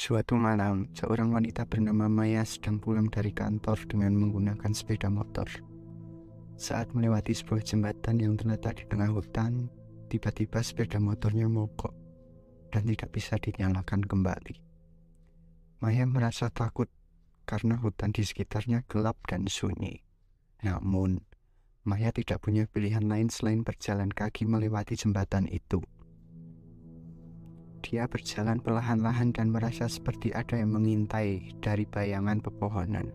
Suatu malam, seorang wanita bernama Maya sedang pulang dari kantor dengan menggunakan sepeda motor. Saat melewati sebuah jembatan yang terletak di tengah hutan, tiba-tiba sepeda motornya mogok dan tidak bisa dinyalakan kembali. Maya merasa takut karena hutan di sekitarnya gelap dan sunyi. Namun, Maya tidak punya pilihan lain selain berjalan kaki melewati jembatan itu. Dia berjalan perlahan-lahan dan merasa seperti ada yang mengintai dari bayangan pepohonan.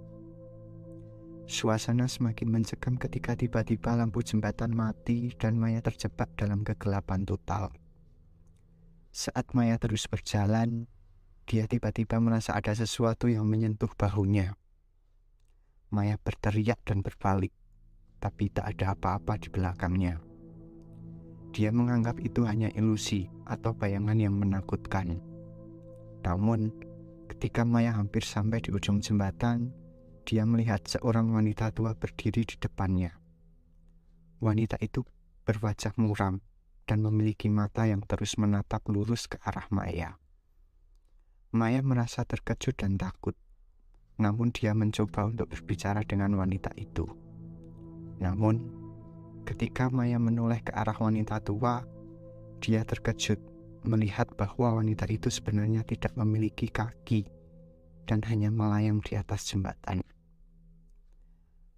Suasana semakin mencekam ketika tiba-tiba lampu jembatan mati dan Maya terjebak dalam kegelapan total. Saat Maya terus berjalan, dia tiba-tiba merasa ada sesuatu yang menyentuh bahunya. Maya berteriak dan berbalik, tapi tak ada apa-apa di belakangnya. Dia menganggap itu hanya ilusi atau bayangan yang menakutkan. Namun, ketika Maya hampir sampai di ujung jembatan, dia melihat seorang wanita tua berdiri di depannya. Wanita itu berwajah muram dan memiliki mata yang terus menatap lurus ke arah Maya. Maya merasa terkejut dan takut, namun dia mencoba untuk berbicara dengan wanita itu. Namun, Ketika Maya menoleh ke arah wanita tua, dia terkejut melihat bahwa wanita itu sebenarnya tidak memiliki kaki dan hanya melayang di atas jembatan.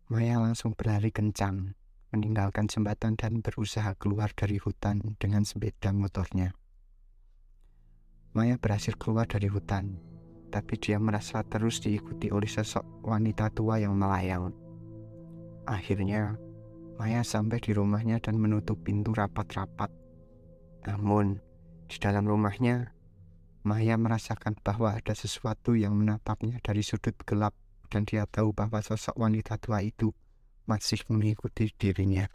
Maya langsung berlari kencang, meninggalkan jembatan dan berusaha keluar dari hutan dengan sepeda motornya. Maya berhasil keluar dari hutan, tapi dia merasa terus diikuti oleh sosok wanita tua yang melayang. Akhirnya, Maya sampai di rumahnya dan menutup pintu rapat-rapat. Namun, di dalam rumahnya, Maya merasakan bahwa ada sesuatu yang menatapnya dari sudut gelap dan dia tahu bahwa sosok wanita tua itu masih mengikuti dirinya.